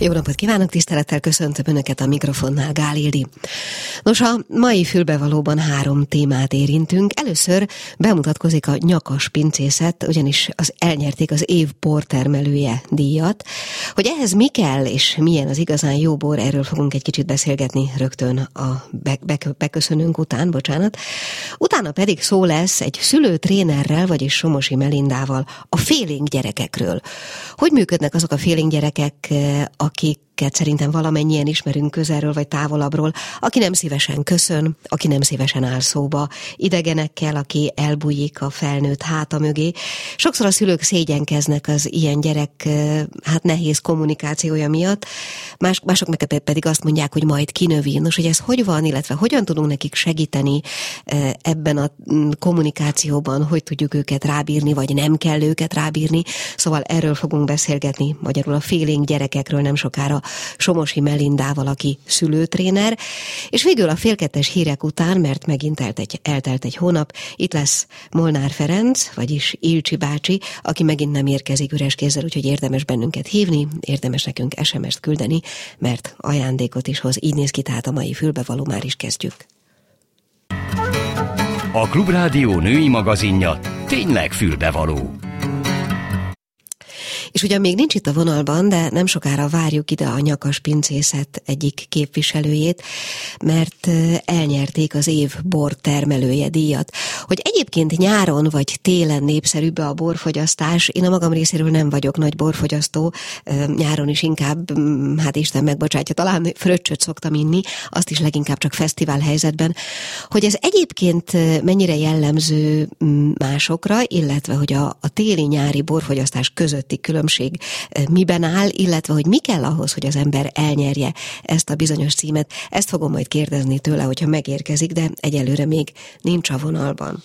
Jó napot kívánok, tisztelettel köszöntöm Önöket a mikrofonnál, Gál. Nos, a mai fülbevalóban három témát érintünk. Először bemutatkozik a nyakas pincészet, ugyanis az elnyerték az év portermelője díjat. Hogy ehhez mi kell, és milyen az igazán jó bor, erről fogunk egy kicsit beszélgetni rögtön a beköszönünk után, bocsánat. Utána pedig szó lesz egy szülőtrénerrel, vagyis Somosi Melindával a félénk gyerekekről. Hogy működnek azok a félénk gyerekek, a akik akiket szerintem valamennyien ismerünk közelről vagy távolabbról, aki nem szívesen köszön, aki nem szívesen áll szóba, idegenekkel, aki elbújik a felnőtt háta mögé. Sokszor a szülők szégyenkeznek az ilyen gyerek hát nehéz kommunikációja miatt, Más, mások meg pedig azt mondják, hogy majd kinövi. Nos, hogy ez hogy van, illetve hogyan tudunk nekik segíteni ebben a mm, kommunikációban, hogy tudjuk őket rábírni, vagy nem kell őket rábírni. Szóval erről fogunk beszélgetni, magyarul a félénk gyerekekről nem sokára Somosi Melindával, aki szülőtréner, és végül a félkettes hírek után, mert megint eltelt egy, eltelt egy hónap, itt lesz Molnár Ferenc, vagyis Ilcsi bácsi, aki megint nem érkezik üres kézzel, úgyhogy érdemes bennünket hívni, érdemes nekünk SMS-t küldeni, mert ajándékot is hoz. Így néz ki tehát a mai fülbevaló, már is kezdjük. A Klubrádió női magazinja tényleg fülbevaló. És ugyan még nincs itt a vonalban, de nem sokára várjuk ide a nyakas pincészet egyik képviselőjét, mert elnyerték az év bor termelője díjat. Hogy egyébként nyáron vagy télen népszerűbb a borfogyasztás, én a magam részéről nem vagyok nagy borfogyasztó, nyáron is inkább, hát Isten megbocsátja, talán fröccsöt szoktam inni, azt is leginkább csak fesztivál helyzetben, hogy ez egyébként mennyire jellemző másokra, illetve hogy a, a téli-nyári borfogyasztás közötti különbség különbség miben áll, illetve hogy mi kell ahhoz, hogy az ember elnyerje ezt a bizonyos címet. Ezt fogom majd kérdezni tőle, hogyha megérkezik, de egyelőre még nincs a vonalban.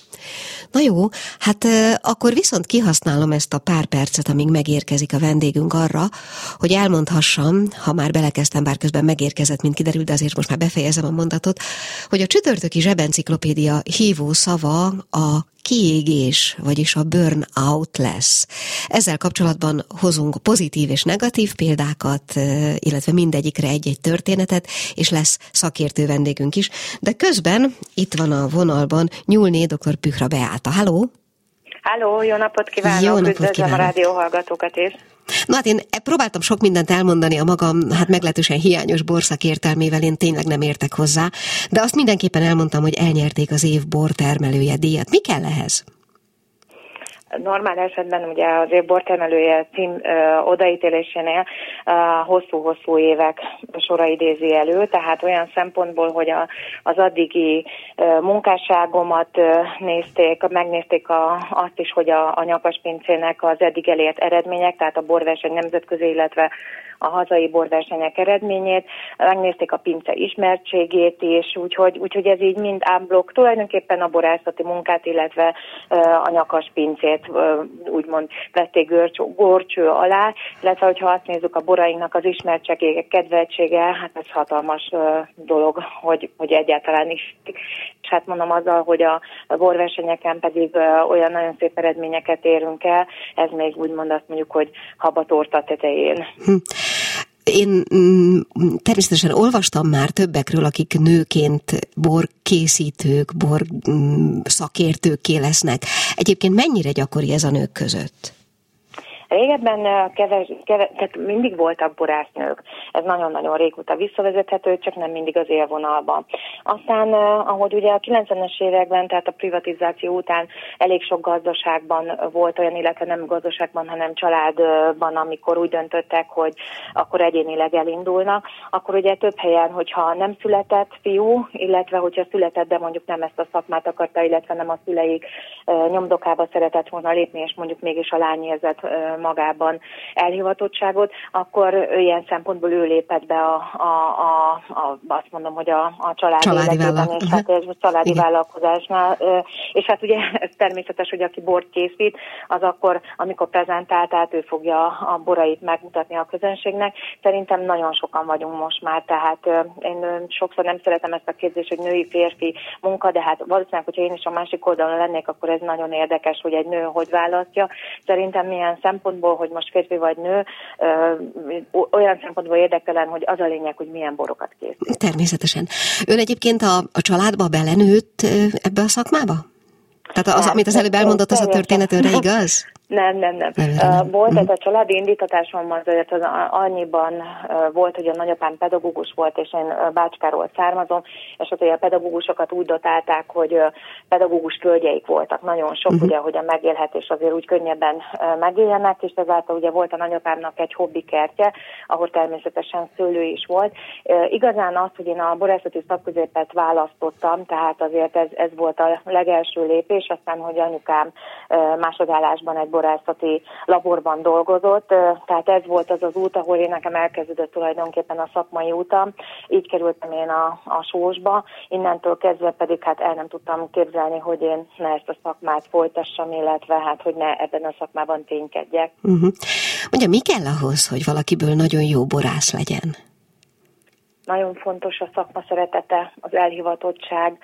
Na jó, hát akkor viszont kihasználom ezt a pár percet, amíg megérkezik a vendégünk arra, hogy elmondhassam, ha már belekezdtem, bár közben megérkezett, mint kiderült, de azért most már befejezem a mondatot, hogy a csütörtöki zsebenciklopédia hívó szava a kiégés, vagyis a burnout lesz. Ezzel kapcsolatban hozunk pozitív és negatív példákat, illetve mindegyikre egy-egy történetet, és lesz szakértő vendégünk is. De közben itt van a vonalban Nyúlné dr. Pühra Beáta. Halló! Halló, jó napot kívánok! Jó napot Üdvözlöm kívánok. a rádióhallgatókat is! Na hát én próbáltam sok mindent elmondani a magam, hát meglehetősen hiányos borszak értelmével, én tényleg nem értek hozzá, de azt mindenképpen elmondtam, hogy elnyerték az év bortermelője díjat. Mi kell ehhez? Normál esetben ugye az bortermelője cím ö, odaítélésénél hosszú-hosszú évek sora idézi elő, tehát olyan szempontból, hogy a, az addigi ö, munkásságomat ö, nézték, megnézték a, azt is, hogy a, a nyakaspincének az eddig elért eredmények, tehát a borverseny nemzetközi, illetve a hazai borversenyek eredményét, megnézték a pince ismertségét is, úgyhogy, úgyhogy ez így mind ámblok tulajdonképpen a borászati munkát, illetve a nyakas pincét úgymond vették görcső, gorcső alá, illetve hogyha azt nézzük a borainknak az ismertsége, kedveltsége, hát ez hatalmas dolog, hogy, hogy egyáltalán is. És hát mondom azzal, hogy a borversenyeken pedig olyan nagyon szép eredményeket érünk el, ez még úgymond azt mondjuk, hogy habatorta tetején. Hm. Én mm, természetesen olvastam már többekről, akik nőként bor mm, szakértőkké lesznek. Egyébként mennyire gyakori ez a nők között? Régebben keves, keves, tehát mindig voltak borásznők. Ez nagyon-nagyon régóta visszavezethető, csak nem mindig az élvonalban. Aztán, ahogy ugye a 90-es években, tehát a privatizáció után elég sok gazdaságban volt olyan, illetve nem gazdaságban, hanem családban, amikor úgy döntöttek, hogy akkor egyénileg elindulnak, akkor ugye több helyen, hogyha nem született fiú, illetve hogyha született, de mondjuk nem ezt a szakmát akarta, illetve nem a szüleik nyomdokába szeretett volna lépni, és mondjuk mégis a lány magában elhivatottságot, akkor ilyen szempontból ő lépett be a, a, a, a azt mondom, hogy a, a család családi, életében, és hát ez a családi Igen. vállalkozásnál. És hát ugye ez természetes, hogy aki bort készít, az akkor, amikor prezentált, tehát ő fogja a borait megmutatni a közönségnek. Szerintem nagyon sokan vagyunk most már, tehát én sokszor nem szeretem ezt a kérdést, hogy női férfi munka, de hát valószínűleg, hogyha én is a másik oldalon lennék, akkor ez nagyon érdekes, hogy egy nő hogy választja. Szerintem milyen szempontból, hogy most férfi vagy nő, olyan szempontból érdekelen, hogy az a lényeg, hogy milyen borokat készít. Természetesen. Ön egyébként a, a családba belenőtt ebbe a szakmába? Tehát az, amit az előbb elmondott, az a történet önre igaz? Nem, nem, nem. Volt ez a családi indítatásom azért az annyiban volt, hogy a nagyapám pedagógus volt, és én Bácskáról származom, és ott a pedagógusokat úgy dotálták, hogy pedagógus földjeik voltak. Nagyon sok, uh-huh. ugye, hogy a megélhetés azért úgy könnyebben megéljenek, és ezáltal ugye volt a nagyapámnak egy hobbi kertje, ahol természetesen szőlő is volt. Igazán az, hogy én a borászati szakközépet választottam, tehát azért ez, ez volt a legelső lépés, aztán, hogy anyukám másodállásban egy borászati laborban dolgozott, tehát ez volt az az út, ahol én nekem elkezdődött tulajdonképpen a szakmai utam. Így kerültem én a, a sósba, innentől kezdve pedig hát el nem tudtam képzelni, hogy én ne ezt a szakmát folytassam, illetve hát, hogy ne ebben a szakmában ténykedjek. Uh-huh. Mondja, mi kell ahhoz, hogy valakiből nagyon jó borász legyen? Nagyon fontos a szakma szeretete, az elhivatottság,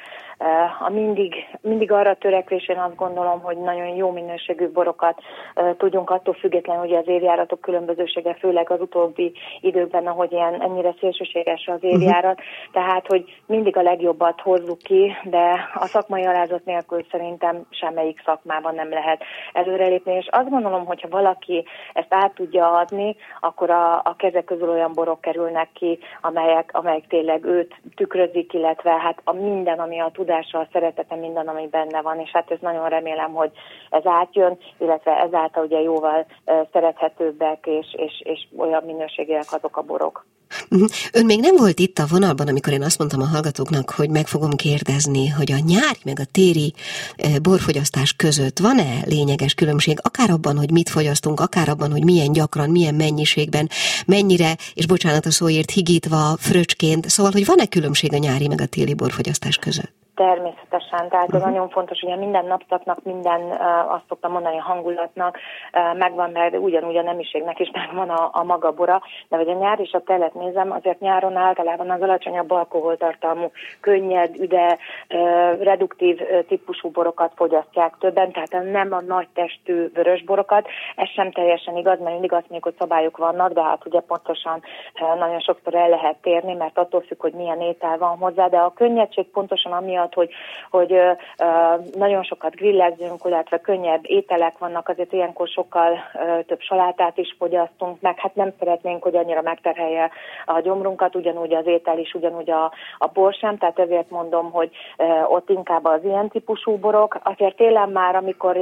a mindig, mindig arra törekvés, én azt gondolom, hogy nagyon jó minőségű borokat eh, tudjunk attól függetlenül, hogy az évjáratok különbözősége, főleg az utóbbi időkben, ahogy ilyen ennyire szélsőséges az évjárat, uh-huh. tehát, hogy mindig a legjobbat hozzuk ki, de a szakmai alázat nélkül szerintem semmelyik szakmában nem lehet előrelépni, és azt gondolom, hogyha valaki ezt át tudja adni, akkor a, a kezek közül olyan borok kerülnek ki, amelyek, amelyek tényleg őt tükrözik, illetve hát a minden, ami a tud tudása, a szeretete, minden, ami benne van, és hát ez nagyon remélem, hogy ez átjön, illetve ezáltal ugye jóval szerethetőbbek és, és, és olyan minőségűek azok a borok. Mhm. Ön még nem volt itt a vonalban, amikor én azt mondtam a hallgatóknak, hogy meg fogom kérdezni, hogy a nyári meg a téri borfogyasztás között van-e lényeges különbség, akár abban, hogy mit fogyasztunk, akár abban, hogy milyen gyakran, milyen mennyiségben, mennyire, és bocsánat a szóért, higítva, fröcsként, szóval, hogy van-e különbség a nyári meg a téli borfogyasztás között? Természetesen, tehát uh-huh. nagyon fontos, hogy a minden napszaknak, minden, azt szoktam mondani, a hangulatnak megvan, mert ugyanúgy a nemiségnek is megvan a, a maga bora, de hogy a nyár és a telet nézem, azért nyáron általában az alacsonyabb alkoholtartalmú, könnyed, üde, reduktív típusú borokat fogyasztják többen, tehát nem a nagy testű vörös borokat, ez sem teljesen igaz, mert mindig azt mondjuk, hogy szabályok vannak, de hát ugye pontosan nagyon sokszor el lehet térni, mert attól függ, hogy milyen étel van hozzá, de a könnyedség pontosan amiatt, miatt, hogy, hogy nagyon sokat grillezzünk, illetve könnyebb ételek vannak, azért ilyenkor sokkal több salátát is fogyasztunk, meg hát nem szeretnénk, hogy annyira megterhelje a gyomrunkat, ugyanúgy az étel is, ugyanúgy a, a bor sem, tehát ezért mondom, hogy ott inkább az ilyen típusú borok. Azért télen már, amikor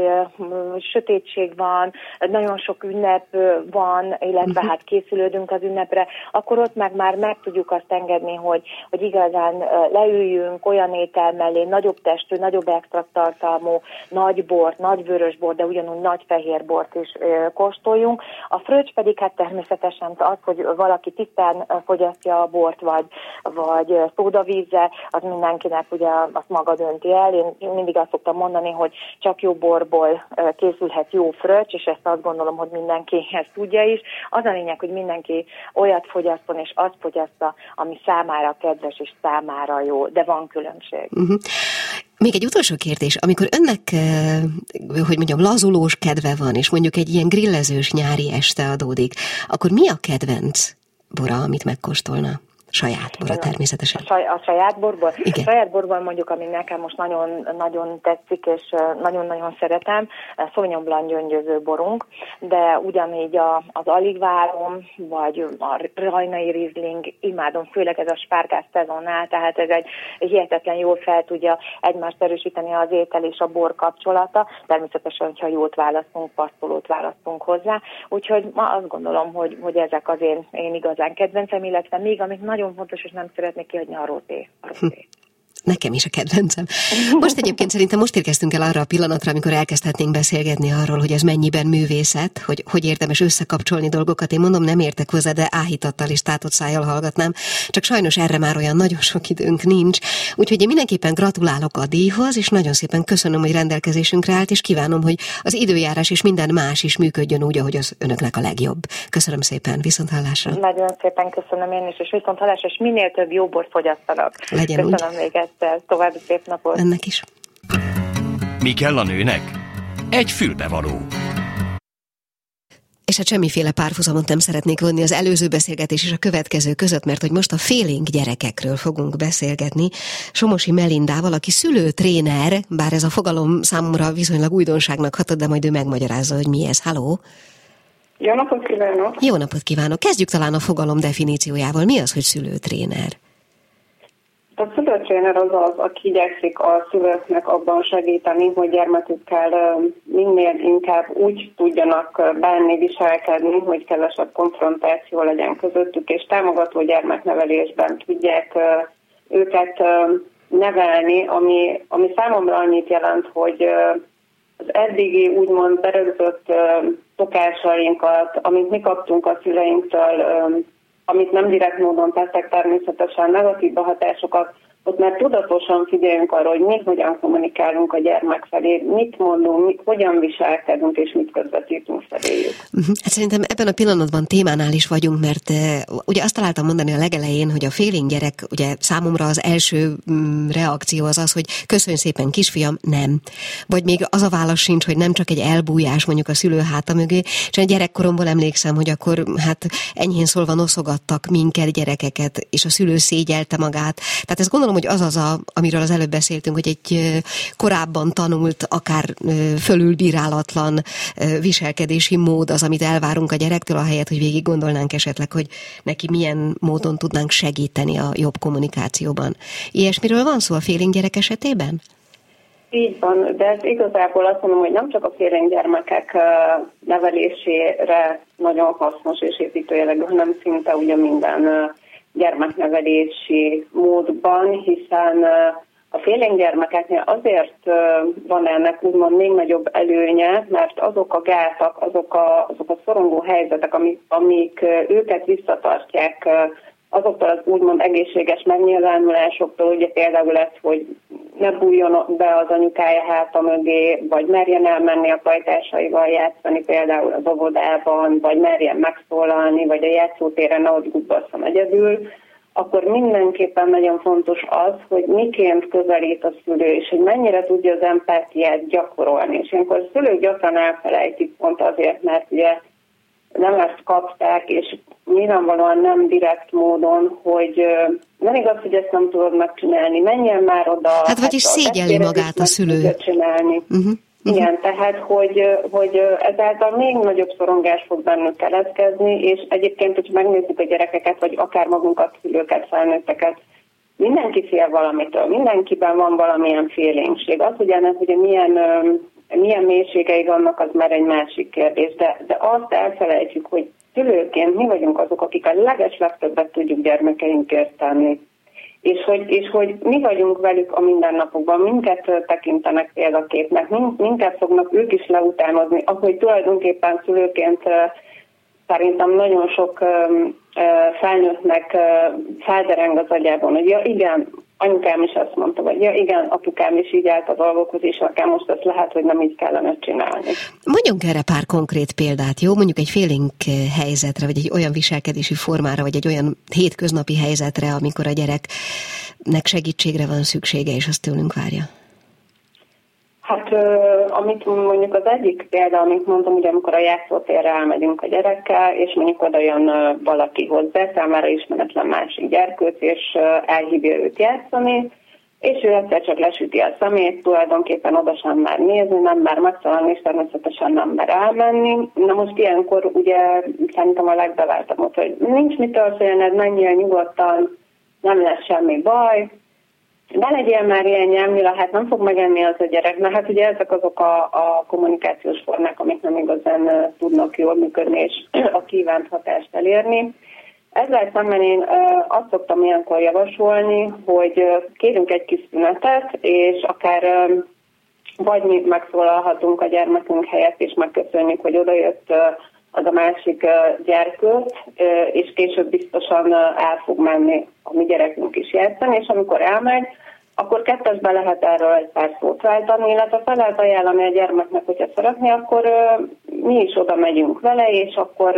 sötétség van, nagyon sok ünnep van, illetve uh-huh. hát készülődünk az ünnepre, akkor ott meg már meg tudjuk azt engedni, hogy, hogy igazán leüljünk olyan étel mellé nagyobb testű, nagyobb extrakt tartalmú nagy bort, nagy vörös bort, de ugyanúgy nagy fehér bort is kóstoljunk. A fröccs pedig hát természetesen az, hogy valaki tisztán fogyasztja a bort, vagy, vagy szódavízzel, az mindenkinek ugye azt maga dönti el. Én mindig azt szoktam mondani, hogy csak jó borból készülhet jó fröccs, és ezt azt gondolom, hogy mindenki ezt tudja is. Az a lényeg, hogy mindenki olyat fogyasszon, és azt fogyassza, ami számára kedves és számára jó, de van különbség. Uh-huh. Még egy utolsó kérdés. Amikor önnek, hogy mondjam, lazulós kedve van, és mondjuk egy ilyen grillezős nyári este adódik, akkor mi a kedvenc bora, amit megkóstolna? Saját bora természetesen. A, saj, a saját borból? Igen. A saját borból mondjuk, ami nekem most nagyon, nagyon tetszik, és nagyon-nagyon szeretem, Sauvignon Blanc gyöngyöző borunk, de ugyanígy a, az aligvárom, vagy a rajnai rizling, imádom, főleg ez a spárgás szezonnál, tehát ez egy hihetetlen jól fel tudja egymást erősíteni az étel és a bor kapcsolata, természetesen, hogyha jót választunk, pasztolót választunk hozzá, úgyhogy ma azt gondolom, hogy, hogy ezek az én, én igazán kedvencem, illetve még, amit nagyon nagyon fontos, és nem szeretnék kiadni a roté. A roté. Nekem is a kedvencem. Most egyébként szerintem most érkeztünk el arra a pillanatra, amikor elkezdhetnénk beszélgetni arról, hogy ez mennyiben művészet, hogy hogy érdemes összekapcsolni dolgokat. Én mondom, nem értek hozzá, de áhítattal és tátott szájjal hallgatnám. Csak sajnos erre már olyan nagyon sok időnk nincs. Úgyhogy én mindenképpen gratulálok a díjhoz, és nagyon szépen köszönöm, hogy rendelkezésünkre állt, és kívánom, hogy az időjárás és minden más is működjön úgy, ahogy az önöknek a legjobb. Köszönöm szépen, viszont hallásra. Nagyon szépen köszönöm én is, és viszont hallásra, és minél több jó bort fogyasszanak. Legyen köszönöm úgy. még egyszer. További szép napot. Ennek is. Mi kell a nőnek? Egy fülbevaló. És hát semmiféle párhuzamot nem szeretnék vonni az előző beszélgetés és a következő között, mert hogy most a félénk gyerekekről fogunk beszélgetni. Somosi Melindával, aki szülőtréner, bár ez a fogalom számomra viszonylag újdonságnak hatott, de majd ő megmagyarázza, hogy mi ez. Halló! Jó napot kívánok! Jó napot kívánok! Kezdjük talán a fogalom definíciójával. Mi az, hogy szülőtréner? A szülőtréner az az, aki igyekszik a szülőknek abban segíteni, hogy gyermekükkel minél inkább úgy tudjanak bánni, viselkedni, hogy kevesebb konfrontáció legyen közöttük, és támogató gyermeknevelésben tudják őket nevelni, ami, ami számomra annyit jelent, hogy az eddigi úgymond berögzött szokásainkat, amit mi kaptunk a szüleinktől, amit nem direkt módon teszek természetesen negatív hatásokat, ott már tudatosan figyeljünk arra, hogy mi hogyan kommunikálunk a gyermek felé, mit mondunk, mit, hogyan viselkedünk, és mit közvetítünk feléjük. Mhm. Hát szerintem ebben a pillanatban témánál is vagyunk, mert uh, ugye azt találtam mondani a legelején, hogy a félénk gyerek, ugye számomra az első um, reakció az az, hogy köszönj szépen kisfiam, nem. Vagy még az a válasz sincs, hogy nem csak egy elbújás mondjuk a szülő háta mögé, és a gyerekkoromból emlékszem, hogy akkor hát enyhén szólva noszogattak minket, gyerekeket, és a szülő szégyelte magát. Tehát ezt gondolom, hogy az az, a, amiről az előbb beszéltünk, hogy egy korábban tanult, akár fölülbírálatlan viselkedési mód az, amit elvárunk a gyerektől, ahelyett, hogy végig gondolnánk esetleg, hogy neki milyen módon tudnánk segíteni a jobb kommunikációban. Ilyesmiről van szó a félénk gyerek esetében? Így van, de ez igazából azt mondom, hogy nem csak a félénk gyermekek nevelésére nagyon hasznos és építőjelegű, hanem szinte ugye minden gyermeknevelési módban, hiszen a félénk gyermekeknél azért van ennek úgymond még nagyobb előnye, mert azok a gátak, azok a, azok a szorongó helyzetek, amik, amik őket visszatartják azoktól az úgymond egészséges megnyilvánulásoktól, ugye például ez, hogy ne bújjon be az anyukája háta mögé, vagy merjen elmenni a pajtásaival játszani például az óvodában, vagy merjen megszólalni, vagy a játszótéren ott gubbasszon egyedül, akkor mindenképpen nagyon fontos az, hogy miként közelít a szülő, és hogy mennyire tudja az empátiát gyakorolni. És ilyenkor a szülők gyakran elfelejtik pont azért, mert ugye nem ezt kapták, és nyilvánvalóan nem direkt módon, hogy nem igaz, hogy ezt nem tudod megcsinálni, menjen már oda. Hát vagyis hát, szégyelli magát a szülő. Csinálni. Uh-huh. Uh-huh. Igen, tehát hogy, hogy ezáltal még nagyobb szorongás fog bennük keletkezni, és egyébként, hogy megnézzük a gyerekeket, vagy akár magunkat, szülőket, felnőtteket, mindenki fél valamitől, mindenkiben van valamilyen félénkség. Az, hogy ennek ugye milyen, milyen mélységei vannak, az már egy másik kérdés, de, de azt elfelejtjük, hogy szülőként mi vagyunk azok, akik a leges legtöbbet tudjuk gyermekeinkért tenni. És hogy, és hogy mi vagyunk velük a mindennapokban, minket tekintenek példaképnek, minket fognak ők is leutánozni, ahogy tulajdonképpen szülőként szerintem nagyon sok felnőttnek feldereng az agyában, hogy ja igen, anyukám is azt mondta, vagy ja igen, apukám is így állt a dolgokhoz, és nekem most ezt lehet, hogy nem így kellene csinálni. Mondjunk erre pár konkrét példát, jó? Mondjuk egy félénk helyzetre, vagy egy olyan viselkedési formára, vagy egy olyan hétköznapi helyzetre, amikor a gyereknek segítségre van szüksége, és azt tőlünk várja. Hát amit mondjuk az egyik példa, amit mondtam, ugye amikor a játszótérre elmegyünk a gyerekkel, és mondjuk oda jön valaki hozzá, számára ismeretlen másik gyerkőc, és elhívja őt játszani, és ő egyszer csak lesüti a szemét, tulajdonképpen oda sem már nézni, nem már megszólalni, és természetesen nem mer elmenni. Na most ilyenkor ugye szerintem a legbeváltabb, hogy nincs mit történed, menjél nyugodtan, nem lesz semmi baj, ne legyél már ilyen nyelmila, hát nem fog megenni az a gyerek. Na hát ugye ezek azok a, a kommunikációs formák, amik nem igazán tudnak jól működni és a kívánt hatást elérni. Ezzel szemben én azt szoktam ilyenkor javasolni, hogy kérünk egy kis szünetet, és akár vagy mi megszólalhatunk a gyermekünk helyett, és megköszönjük, hogy odajött az a másik gyerkőt, és később biztosan el fog menni a mi gyerekünk is játszani, és amikor elmegy, akkor kettesben lehet erről egy pár szót váltani, illetve fel lehet ajánlani a gyermeknek, hogyha szeretné, akkor mi is oda megyünk vele, és akkor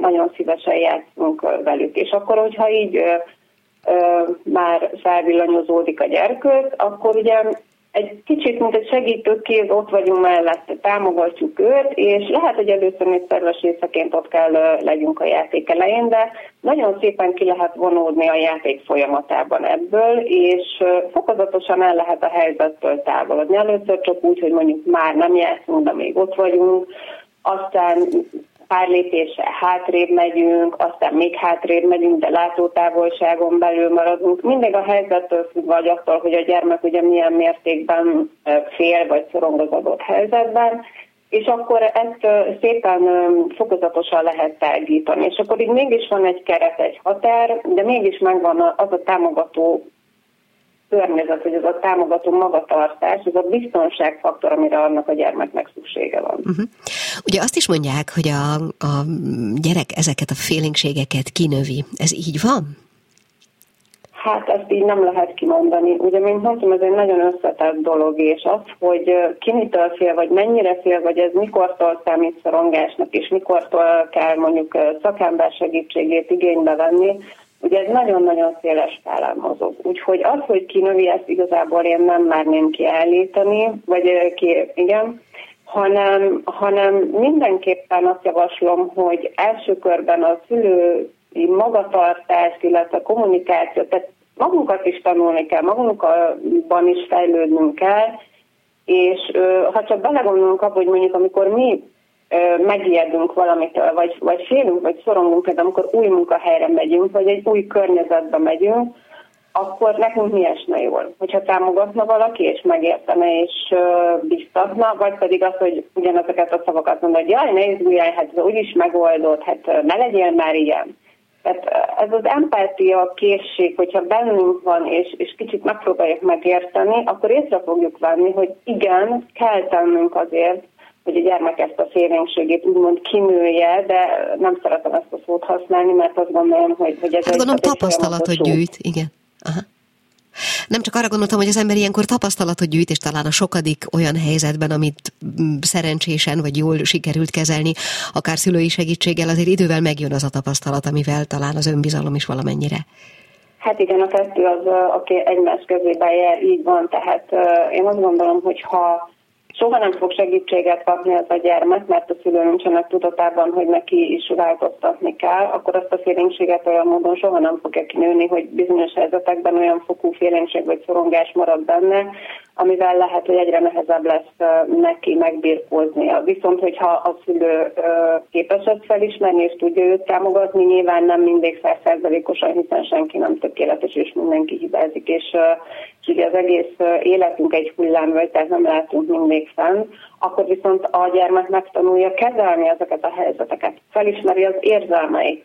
nagyon szívesen játszunk velük. És akkor, hogyha így már felvillanyozódik a gyerkőt, akkor ugye egy kicsit, mint egy segítőkéz, ott vagyunk mellette, támogatjuk őt, és lehet, hogy először még szerves részeként ott kell legyünk a játék elején, de nagyon szépen ki lehet vonódni a játék folyamatában ebből, és fokozatosan el lehet a helyzettől távolodni. Először csak úgy, hogy mondjuk már nem játszunk, de még ott vagyunk, aztán pár lépéssel hátrébb megyünk, aztán még hátrébb megyünk, de látótávolságon belül maradunk. Mindig a helyzettől függ, vagy attól, hogy a gyermek ugye milyen mértékben fél vagy szorong az adott helyzetben, és akkor ezt szépen fokozatosan lehet tágítani. És akkor így mégis van egy keret, egy határ, de mégis megvan az a támogató környezet, hogy ez a támogató magatartás, ez a biztonságfaktor, amire annak a gyermeknek szüksége van. Uh-huh. Ugye azt is mondják, hogy a, a gyerek ezeket a félénkségeket kinövi. Ez így van? Hát ezt így nem lehet kimondani. Ugye, mint mondtam, ez egy nagyon összetett dolog, és az, hogy ki mitől fél, vagy mennyire fél, vagy ez mikortól számít szorongásnak, és mikortól kell mondjuk szakember segítségét igénybe venni, Ugye ez nagyon-nagyon széles skálán mozog. Úgyhogy az, hogy ki növi, ezt igazából én nem merném kiállítani, vagy ki, igen, hanem, hanem mindenképpen azt javaslom, hogy első körben a szülői magatartást, illetve a kommunikációt, tehát magunkat is tanulni kell, magunkban is fejlődnünk kell, és ha csak belegondolunk abba, hogy mondjuk amikor mi megijedünk valamitől, vagy, vagy félünk, vagy szorongunk, például amikor új munkahelyre megyünk, vagy egy új környezetbe megyünk, akkor nekünk mi esne jól? Hogyha támogatna valaki, és megértene, és biztatna, vagy pedig az, hogy ugyanezeket a szavakat mondja, hogy jaj, ne izguljál, hát ez úgyis megoldott, hát ne legyél már ilyen. Tehát ez az empátia készség, hogyha bennünk van, és, és kicsit megpróbáljuk megérteni, akkor észre fogjuk venni, hogy igen, kell tennünk azért, hogy a gyermek ezt a félénkségét úgymond kinője, de nem szeretem ezt a szót használni, mert azt gondolom, hogy, hogy ez hát egy, gondolom tapasztalatot gyűjt, igen. Aha. Nem csak arra gondoltam, hogy az ember ilyenkor tapasztalatot gyűjt, és talán a sokadik olyan helyzetben, amit mm, szerencsésen vagy jól sikerült kezelni, akár szülői segítséggel, azért idővel megjön az a tapasztalat, amivel talán az önbizalom is valamennyire. Hát igen, a kettő az, aki egymás közében jár, így van, tehát én azt gondolom, hogy ha soha nem fog segítséget kapni ez a gyermek, mert a szülő nincsenek tudatában, hogy neki is változtatni kell, akkor azt a félénkséget olyan módon soha nem fogja kinőni, hogy bizonyos helyzetekben olyan fokú félénkség vagy szorongás marad benne, amivel lehet, hogy egyre nehezebb lesz neki megbirkóznia. Viszont, hogyha a szülő képes ezt felismerni és tudja őt támogatni, nyilván nem mindig százszerzelékosan, hiszen senki nem tökéletes és mindenki hibázik, és, ugye az egész életünk egy hullámvölgy, tehát nem látunk mindig fenn, akkor viszont a gyermek megtanulja kezelni ezeket a helyzeteket, felismeri az érzelmeit,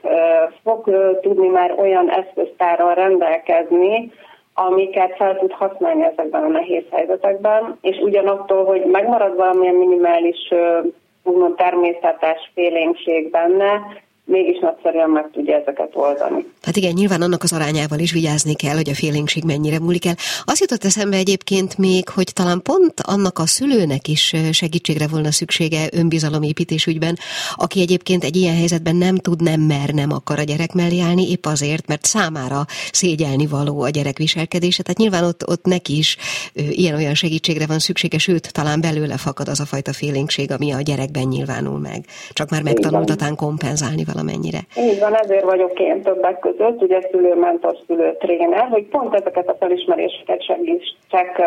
fog tudni már olyan eszköztárral rendelkezni, amiket fel tud használni ezekben a nehéz helyzetekben, és ugyanattól, hogy megmarad valamilyen minimális úgymond természetes félénkség benne, mégis nagyszerűen meg tudja ezeket oldani. Hát igen, nyilván annak az arányával is vigyázni kell, hogy a félénkség mennyire múlik el. Azt jutott eszembe egyébként még, hogy talán pont annak a szülőnek is segítségre volna szüksége önbizalomépítés ügyben, aki egyébként egy ilyen helyzetben nem tud, nem mer, nem akar a gyerek mellé állni, épp azért, mert számára szégyelni való a gyerek viselkedése. Tehát nyilván ott, ott neki is ilyen-olyan segítségre van szüksége, sőt, talán belőle fakad az a fajta félénkség, ami a gyerekben nyilvánul meg. Csak már megtanultatán kompenzálni valamennyire. Így van, ezért vagyok én többek között, ugye szülőmentor, szülőtréner, hogy pont ezeket a felismeréseket segítsek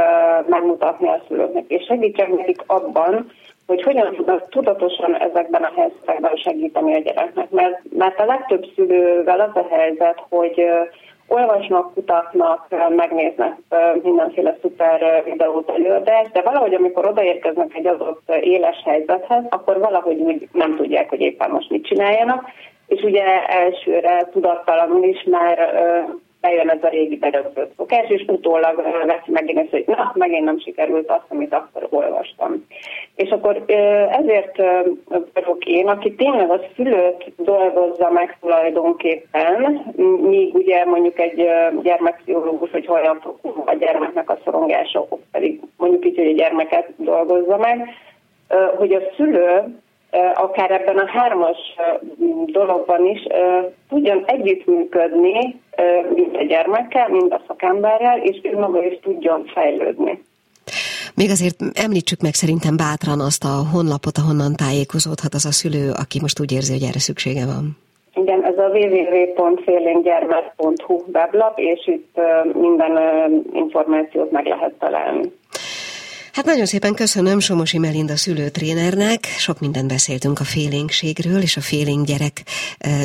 megmutatni a szülőknek, és segítsek nekik abban, hogy hogyan tudnak tudatosan ezekben a helyzetekben segíteni a gyereknek. Mert, mert a legtöbb szülővel az a helyzet, hogy olvasnak, kutatnak, megnéznek mindenféle szuper videót előadást, de valahogy amikor odaérkeznek egy adott éles helyzethez, akkor valahogy úgy nem tudják, hogy éppen most mit csináljanak, és ugye elsőre tudattalanul is már bejön ez a régi berögzött szokás, és utólag veszi megint ezt, hogy na, megint nem sikerült azt, amit akkor olvastam. És akkor ezért vagyok én, aki tényleg a szülőt dolgozza meg tulajdonképpen, míg ugye mondjuk egy gyermekpszichológus, hogy hogyan a gyermeknek a szorongása, pedig mondjuk így, hogy a gyermeket dolgozza meg, hogy a szülő akár ebben a hármas dologban is tudjon együttműködni, mint a gyermekkel, mint a szakemberrel, és ő maga is tudjon fejlődni. Még azért említsük meg szerintem bátran azt a honlapot, ahonnan tájékozódhat az a szülő, aki most úgy érzi, hogy erre szüksége van. Igen, ez a www.félinggyermek.hu weblap, és itt minden információt meg lehet találni. Hát nagyon szépen köszönöm Somosi Melinda szülőtrénernek. Sok mindent beszéltünk a félénkségről és a félénk gyerek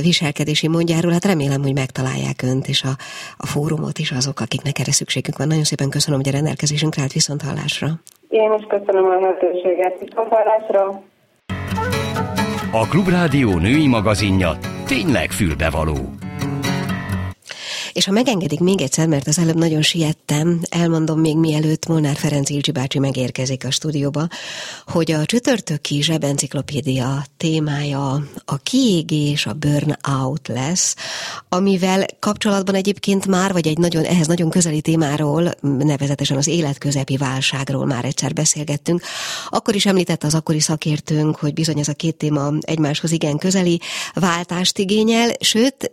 viselkedési mondjáról. Hát remélem, hogy megtalálják önt és a, a fórumot is azok, akiknek erre szükségük van. Nagyon szépen köszönöm, hogy a rendelkezésünkre állt viszont hallásra. Én is köszönöm a lehetőséget viszont hallásra. A Klubrádió női magazinja tényleg fülbevaló. És ha megengedik még egyszer, mert az előbb nagyon siettem, elmondom még mielőtt Molnár Ferenc Ilcsi bácsi megérkezik a stúdióba, hogy a csütörtöki zsebenciklopédia témája a kiégés, a burnout lesz, amivel kapcsolatban egyébként már, vagy egy nagyon, ehhez nagyon közeli témáról, nevezetesen az életközepi válságról már egyszer beszélgettünk. Akkor is említett az akkori szakértőnk, hogy bizony ez a két téma egymáshoz igen közeli váltást igényel, sőt,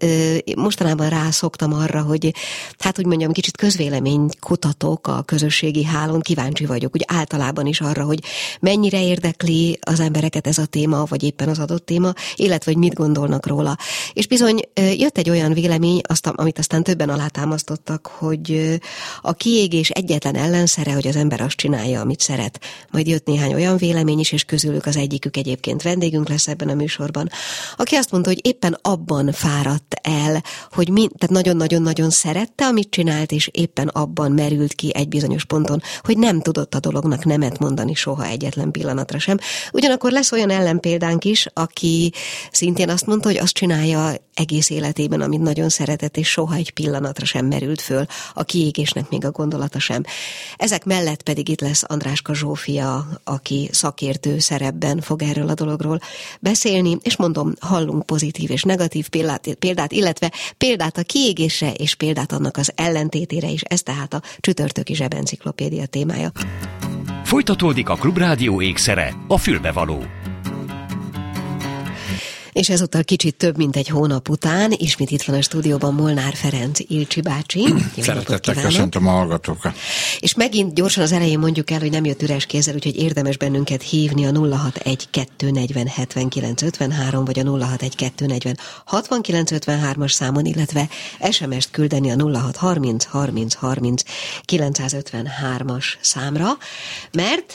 mostanában rászoktam arra, arra, hogy hát úgy mondjam, kicsit közvélemény kutatok a közösségi hálón, kíváncsi vagyok, úgy általában is arra, hogy mennyire érdekli az embereket ez a téma, vagy éppen az adott téma, illetve hogy mit gondolnak róla. És bizony jött egy olyan vélemény, azt, amit aztán többen alátámasztottak, hogy a kiégés egyetlen ellenszere, hogy az ember azt csinálja, amit szeret. Majd jött néhány olyan vélemény is, és közülük az egyikük egyébként vendégünk lesz ebben a műsorban, aki azt mondta, hogy éppen abban fáradt el, hogy mind, tehát nagyon-nagyon nagyon-nagyon szerette, amit csinált, és éppen abban merült ki egy bizonyos ponton, hogy nem tudott a dolognak nemet mondani soha egyetlen pillanatra sem. Ugyanakkor lesz olyan ellenpéldánk is, aki szintén azt mondta, hogy azt csinálja egész életében, amit nagyon szeretett, és soha egy pillanatra sem merült föl, a kiégésnek még a gondolata sem. Ezek mellett pedig itt lesz Andráska Zsófia, aki szakértő szerepben fog erről a dologról beszélni, és mondom, hallunk pozitív és negatív példát, példát illetve példát a kiégésre és példát annak az ellentétére is, ez tehát a csütörtöki zsebenciklopédia témája. Folytatódik a Klubrádió ékszere, a fülbevaló. És ezúttal kicsit több, mint egy hónap után, ismét itt van a stúdióban Molnár Ferenc Ilcsi bácsi. Szeretettel köszöntöm a hallgatókat. És megint gyorsan az elején mondjuk el, hogy nem jött üres kézzel, úgyhogy érdemes bennünket hívni a 061-240-7953 vagy a 061-240-6953-as számon, illetve SMS-t küldeni a 0630 30 30 953-as számra, mert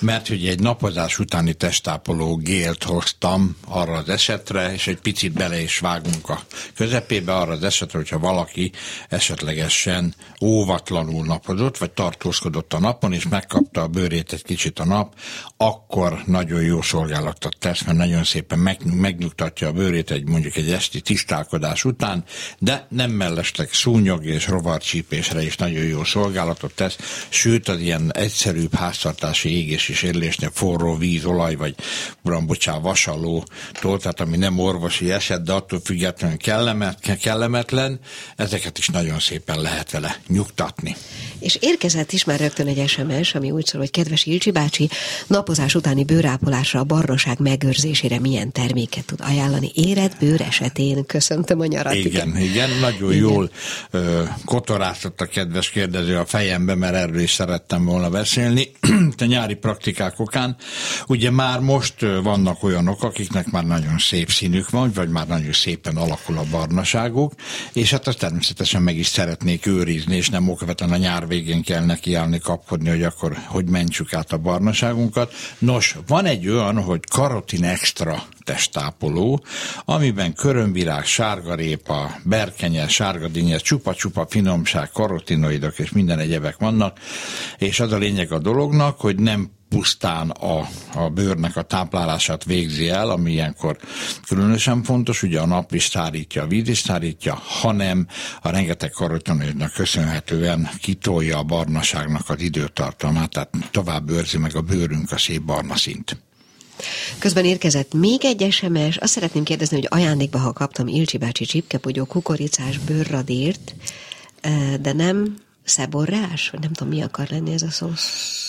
mert hogy egy napozás utáni testápoló gélt hoztam arra az esetre, és egy picit bele is vágunk a közepébe arra az esetre, hogyha valaki esetlegesen óvatlanul napozott, vagy tartózkodott a napon, és megkapta a bőrét egy kicsit a nap, akkor nagyon jó szolgálatot tesz, mert nagyon szépen meg, megnyugtatja a bőrét egy mondjuk egy esti tisztálkodás után, de nem mellesleg szúnyog és rovarcsípésre is nagyon jó szolgálatot tesz, sőt az ilyen egyszerűbb háztartási égés és érlésnél forró víz, olaj, vagy uram, bocsán, vasalótól, tehát ami nem orvosi eset, de attól függetlenül kellemet, kellemetlen, ezeket is nagyon szépen lehet vele nyugtatni. És érkezett is már rögtön egy SMS, ami úgy szól, hogy kedves Ilcsi bácsi, napozás utáni bőrápolásra a barnaság megőrzésére milyen terméket tud ajánlani? Éred bőr esetén köszöntöm a nyarat. Igen, igen, igen nagyon igen. jól ö, kotorászott a kedves kérdező a fejembe, mert erről is szerettem volna beszélni. a nyári praktikák okán. Ugye már most vannak olyanok, akiknek már nagyon szép színük van, vagy már nagyon szépen alakul a barnaságuk, és hát azt természetesen meg is szeretnék őrizni, és nem okvetlen a nyár végén kell nekiállni, kapkodni, hogy akkor hogy mentsük át a barnaságunkat. Nos, van egy olyan, hogy karotin extra testápoló, amiben körömvirág, sárgarépa, berkenye, sárgadinye, csupa-csupa finomság, karotinoidok és minden egyebek vannak, és az a lényeg a dolognak, hogy nem pusztán a, a bőrnek a táplálását végzi el, ami ilyenkor különösen fontos, ugye a nap is tárítja, a víz is tárítja, hanem a rengeteg karotinoidnak köszönhetően kitolja a barnaságnak az időtartamát, tehát tovább őrzi meg a bőrünk a szép barna szint. Közben érkezett még egy SMS, azt szeretném kérdezni, hogy ajándékba, ha kaptam Ilcsi bácsi csipkepogyó kukoricás bőrradírt, eh, de nem szeborrás, vagy nem tudom, mi akar lenni ez a szó.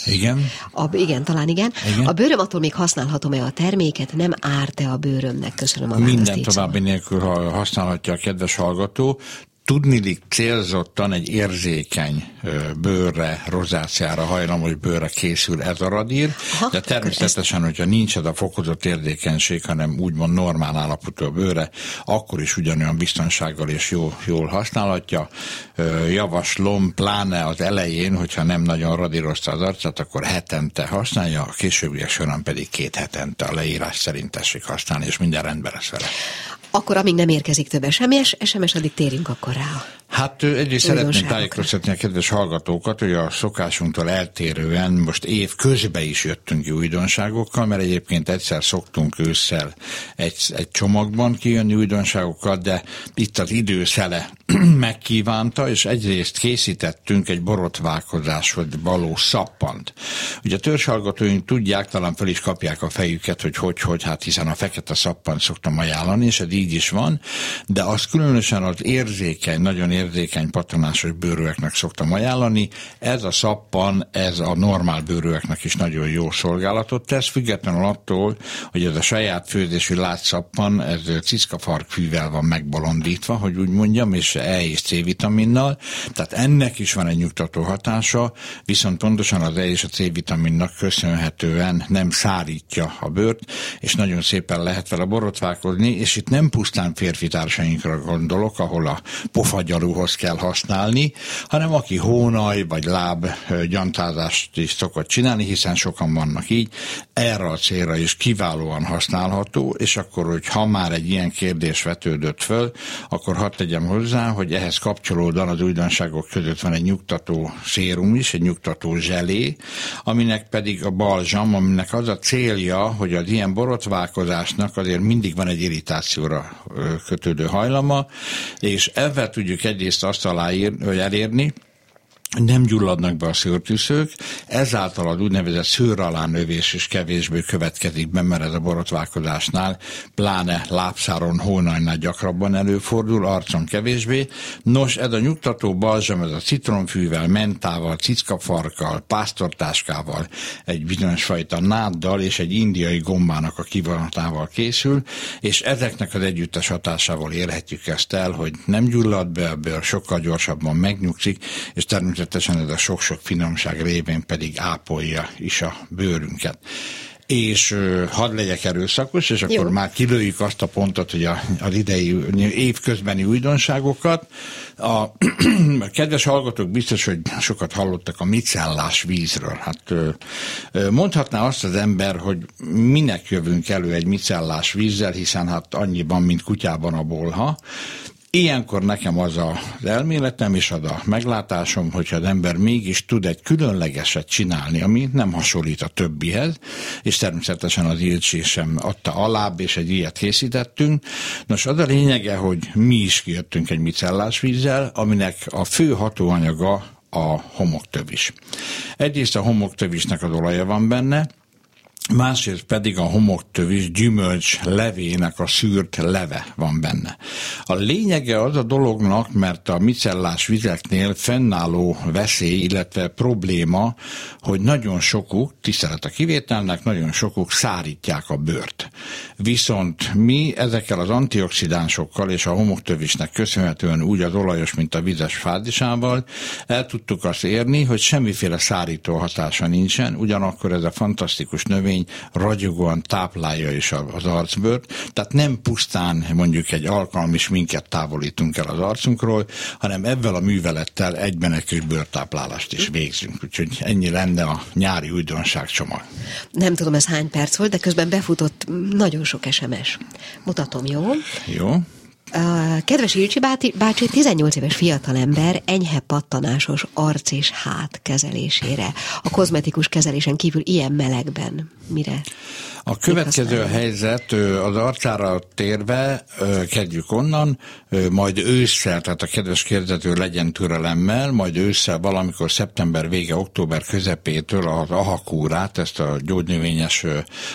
Igen? A, igen, talán igen. igen. A bőröm attól még használhatom-e a terméket, nem árt-e a bőrömnek? Köszönöm a Minden további nélkül használhatja a kedves hallgató tudnilik célzottan egy érzékeny bőrre, rozáciára hajlamos bőrre készül ez a radír, Aha, de természetesen, hogyha nincs ez a fokozott érzékenység, hanem úgymond normál állapotú a bőre, akkor is ugyanolyan biztonsággal és jó, jól használhatja. Javaslom, pláne az elején, hogyha nem nagyon radírozta az arcát, akkor hetente használja, a későbbiek során pedig két hetente a leírás szerint tessék használni, és minden rendben lesz vele. Akkor amíg nem érkezik több SMS, SMS addig térünk akkor rá. Hát egyrészt szeretném tájékoztatni a kedves hallgatókat, hogy a szokásunktól eltérően most év közben is jöttünk újdonságokkal, mert egyébként egyszer szoktunk ősszel egy, egy csomagban kijönni újdonságokkal, de itt az időszele megkívánta, és egyrészt készítettünk egy borotválkozáshoz való szappant. Ugye a törzshallgatóink tudják, talán fel is kapják a fejüket, hogy hogy, hogy, hát hiszen a fekete szappant szoktam ajánlani, és ez így is van, de az különösen az érzékeny, nagyon érzékeny patonásos bőrűeknek szoktam ajánlani. Ez a szappan, ez a normál bőrűeknek is nagyon jó szolgálatot tesz, függetlenül attól, hogy ez a saját főzésű látszappan, ez ciszkafarkfűvel van megbolondítva, hogy úgy mondjam, és E és C vitaminnal, tehát ennek is van egy nyugtató hatása, viszont pontosan az E és a C vitaminnak köszönhetően nem szárítja a bőrt, és nagyon szépen lehet vele borotválkozni, és itt nem pusztán férfi társainkra gondolok, ahol a pofagyalúhoz kell használni, hanem aki hónaj vagy láb gyantázást is szokott csinálni, hiszen sokan vannak így, erre a célra is kiválóan használható, és akkor, hogy ha már egy ilyen kérdés vetődött föl, akkor hadd tegyem hozzá, hogy ehhez kapcsolódóan az újdonságok között van egy nyugtató sérum is, egy nyugtató zselé, aminek pedig a balzsam, aminek az a célja, hogy az ilyen borotválkozásnak azért mindig van egy irritációra kötődő hajlama, és ezzel tudjuk egyrészt azt aláír, hogy elérni, nem gyulladnak be a szőrtűszők, ezáltal az úgynevezett szőr alá növés is kevésbé következik be, mert ez a borotválkozásnál, pláne lábszáron, hónajnál gyakrabban előfordul, arcon kevésbé. Nos, ez a nyugtató balzsam, ez a citromfűvel, mentával, cickafarkkal, pásztortáskával, egy bizonyos fajta náddal és egy indiai gombának a kivonatával készül, és ezeknek az együttes hatásával érhetjük ezt el, hogy nem gyullad be ebből, sokkal gyorsabban megnyugszik, és természetesen természetesen ez a sok-sok finomság révén pedig ápolja is a bőrünket és hadd legyek erőszakos, és akkor Jó. már kilőjük azt a pontot, hogy a, az idei évközbeni újdonságokat. A, a kedves hallgatók biztos, hogy sokat hallottak a micellás vízről. Hát mondhatná azt az ember, hogy minek jövünk elő egy micellás vízzel, hiszen hát annyiban, mint kutyában a bolha. Ilyenkor nekem az az elméletem és az a meglátásom, hogyha az ember mégis tud egy különlegeset csinálni, ami nem hasonlít a többihez, és természetesen az Ilcsi sem adta alább, és egy ilyet készítettünk. Nos, az a lényege, hogy mi is kijöttünk egy micellás vízzel, aminek a fő hatóanyaga a homoktövis. Egyrészt a homoktövisnek az olaja van benne, másrészt pedig a homoktövis gyümölcs levének a szűrt leve van benne. A lényege az a dolognak, mert a micellás vizeknél fennálló veszély, illetve probléma, hogy nagyon sokuk, tisztelet a kivételnek, nagyon sokuk szárítják a bőrt. Viszont mi ezekkel az antioxidánsokkal és a homoktövisnek köszönhetően úgy az olajos, mint a vizes fázisával el tudtuk azt érni, hogy semmiféle szárító hatása nincsen, ugyanakkor ez a fantasztikus növény fény ragyogóan táplálja is az arcbőrt, tehát nem pusztán mondjuk egy alkalmi minket távolítunk el az arcunkról, hanem ebben a művelettel egyben egy kis bőrtáplálást is végzünk. Úgyhogy ennyi lenne a nyári újdonság csomag. Nem tudom, ez hány perc volt, de közben befutott nagyon sok SMS. Mutatom, jó? Jó. Kedves Ilcsi bácsi, 18 éves fiatalember enyhe pattanásos arc és hát kezelésére. A kozmetikus kezelésen kívül ilyen melegben. Mire? A következő a helyzet az arcára térve, kezdjük onnan, majd ősszel, tehát a kedves kérdező legyen türelemmel, majd ősszel valamikor szeptember vége, október közepétől az ahakúrát, ezt a gyógynövényes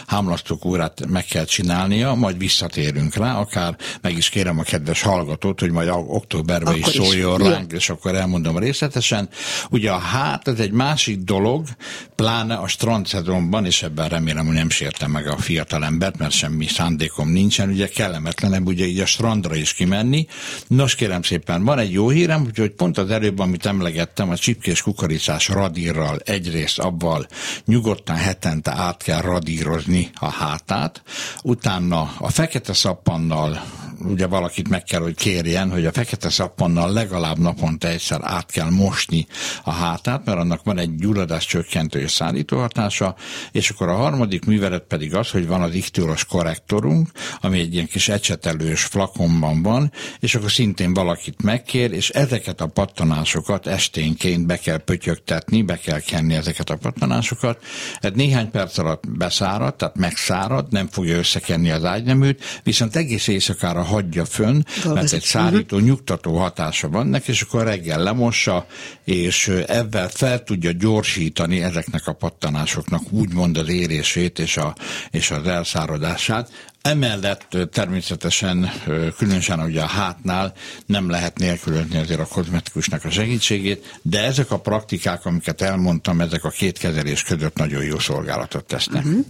hámlasztókúrát meg kell csinálnia, majd visszatérünk rá, akár meg is kérem a kedves hallgatót, hogy majd októberben akkor is szóljon is. ránk, és akkor elmondom részletesen. Ugye a hát, ez egy másik dolog, pláne a strandszedromban, és ebben remélem, hogy nem sértem meg a fiatal embert, mert semmi szándékom nincsen, ugye kellemetlenebb ugye így a strandra is kimenni. Nos kérem szépen, van egy jó hírem, úgyhogy pont az előbb, amit emlegettem, a csipkés kukoricás radírral egyrészt abban nyugodtan hetente át kell radírozni a hátát, utána a fekete szappannal ugye valakit meg kell, hogy kérjen, hogy a fekete szappannal legalább naponta egyszer át kell mosni a hátát, mert annak van egy gyulladás csökkentő és szállító hatása, és akkor a harmadik művelet pedig az, hogy van az ikturos korrektorunk, ami egy ilyen kis ecsetelős flakonban van, és akkor szintén valakit megkér, és ezeket a pattanásokat esténként be kell pötyögtetni, be kell kenni ezeket a pattanásokat. Ez néhány perc alatt beszárad, tehát megszárad, nem fogja összekenni az ágyneműt, viszont egész éjszakára hagyja fönn, Dolgozik. mert egy szárító, uh-huh. nyugtató hatása van neki, és akkor reggel lemossa, és ebben fel tudja gyorsítani ezeknek a pattanásoknak úgymond az érését és, a, és az elszáradását. Emellett természetesen, különösen ugye a hátnál nem lehet nélkülözni azért a kozmetikusnak a segítségét, de ezek a praktikák, amiket elmondtam, ezek a két kezelés között nagyon jó szolgálatot tesznek. Uh-huh.